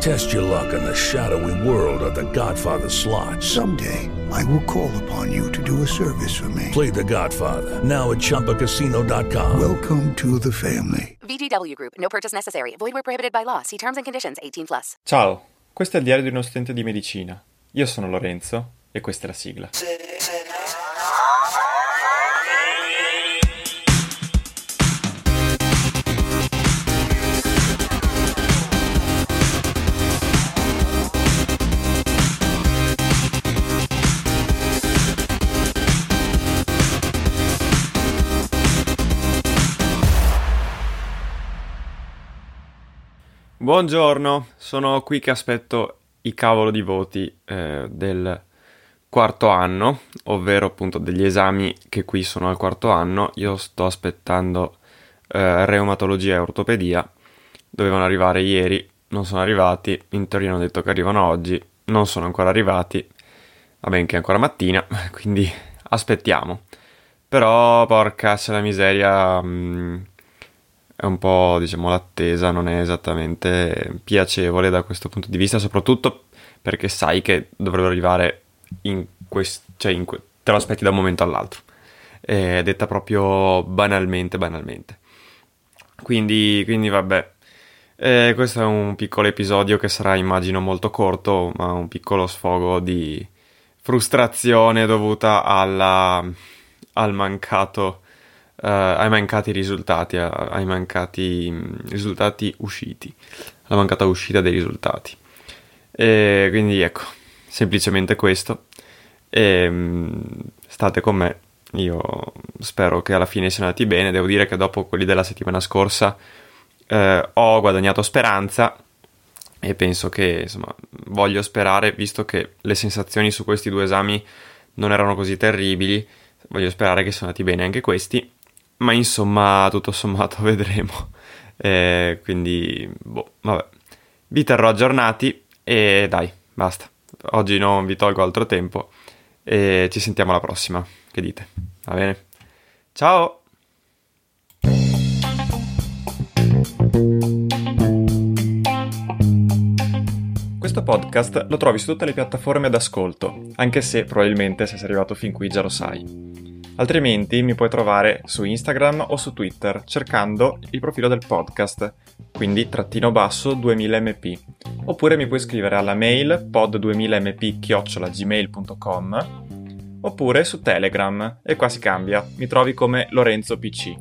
Test your luck in the shadowy world of The Godfather slot. Someday, I will call upon you to do a service for me. Play The Godfather now at ChumbaCasino.com. Welcome to the family. VGW Group. No purchase necessary. Void where prohibited by law. See terms and conditions. 18 plus. Ciao, questo è il diario di uno studente di medicina. Io sono Lorenzo e questa è la sigla. Buongiorno, sono qui che aspetto i cavolo di voti eh, del quarto anno, ovvero appunto degli esami che qui sono al quarto anno. Io sto aspettando eh, reumatologia e ortopedia, dovevano arrivare ieri, non sono arrivati, in teoria hanno detto che arrivano oggi, non sono ancora arrivati, va bene che è ancora mattina, quindi aspettiamo. Però porca se la miseria... Mh, mm, è un po', diciamo, l'attesa non è esattamente piacevole da questo punto di vista, soprattutto perché sai che dovrebbero arrivare in questo, cioè in que- te lo aspetti da un momento all'altro. È detta proprio banalmente, banalmente. Quindi, quindi vabbè, eh, questo è un piccolo episodio che sarà, immagino, molto corto, ma un piccolo sfogo di frustrazione dovuta alla, al mancato uh, ai mancati risultati, ai mancati mm, risultati usciti, alla mancata uscita dei risultati. E quindi ecco, semplicemente questo. E, mm, state con me, io spero che alla fine siano andati bene. Devo dire che dopo quelli della settimana scorsa eh, ho guadagnato speranza e penso che insomma voglio sperare, visto che le sensazioni su questi due esami non erano così terribili, voglio sperare che siano andati bene anche questi ma insomma, tutto sommato vedremo. Eh, quindi, boh, vabbè. Vi terrò aggiornati e dai, basta. Oggi non vi tolgo altro tempo e ci sentiamo alla prossima. Che dite? Va bene? Ciao! Questo podcast lo trovi su tutte le piattaforme d'ascolto, anche se probabilmente se sei arrivato fin qui già lo sai. Altrimenti mi puoi trovare su Instagram o su Twitter cercando il profilo del podcast, quindi trattino basso 2000mp. Oppure mi puoi scrivere alla mail pod2000mp-gmail.com oppure su Telegram e qua si cambia, mi trovi come Lorenzo PC.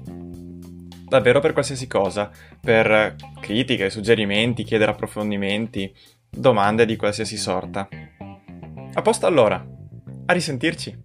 Davvero per qualsiasi cosa, per critiche, suggerimenti, chiedere approfondimenti, domande di qualsiasi sorta. A posto allora, a risentirci!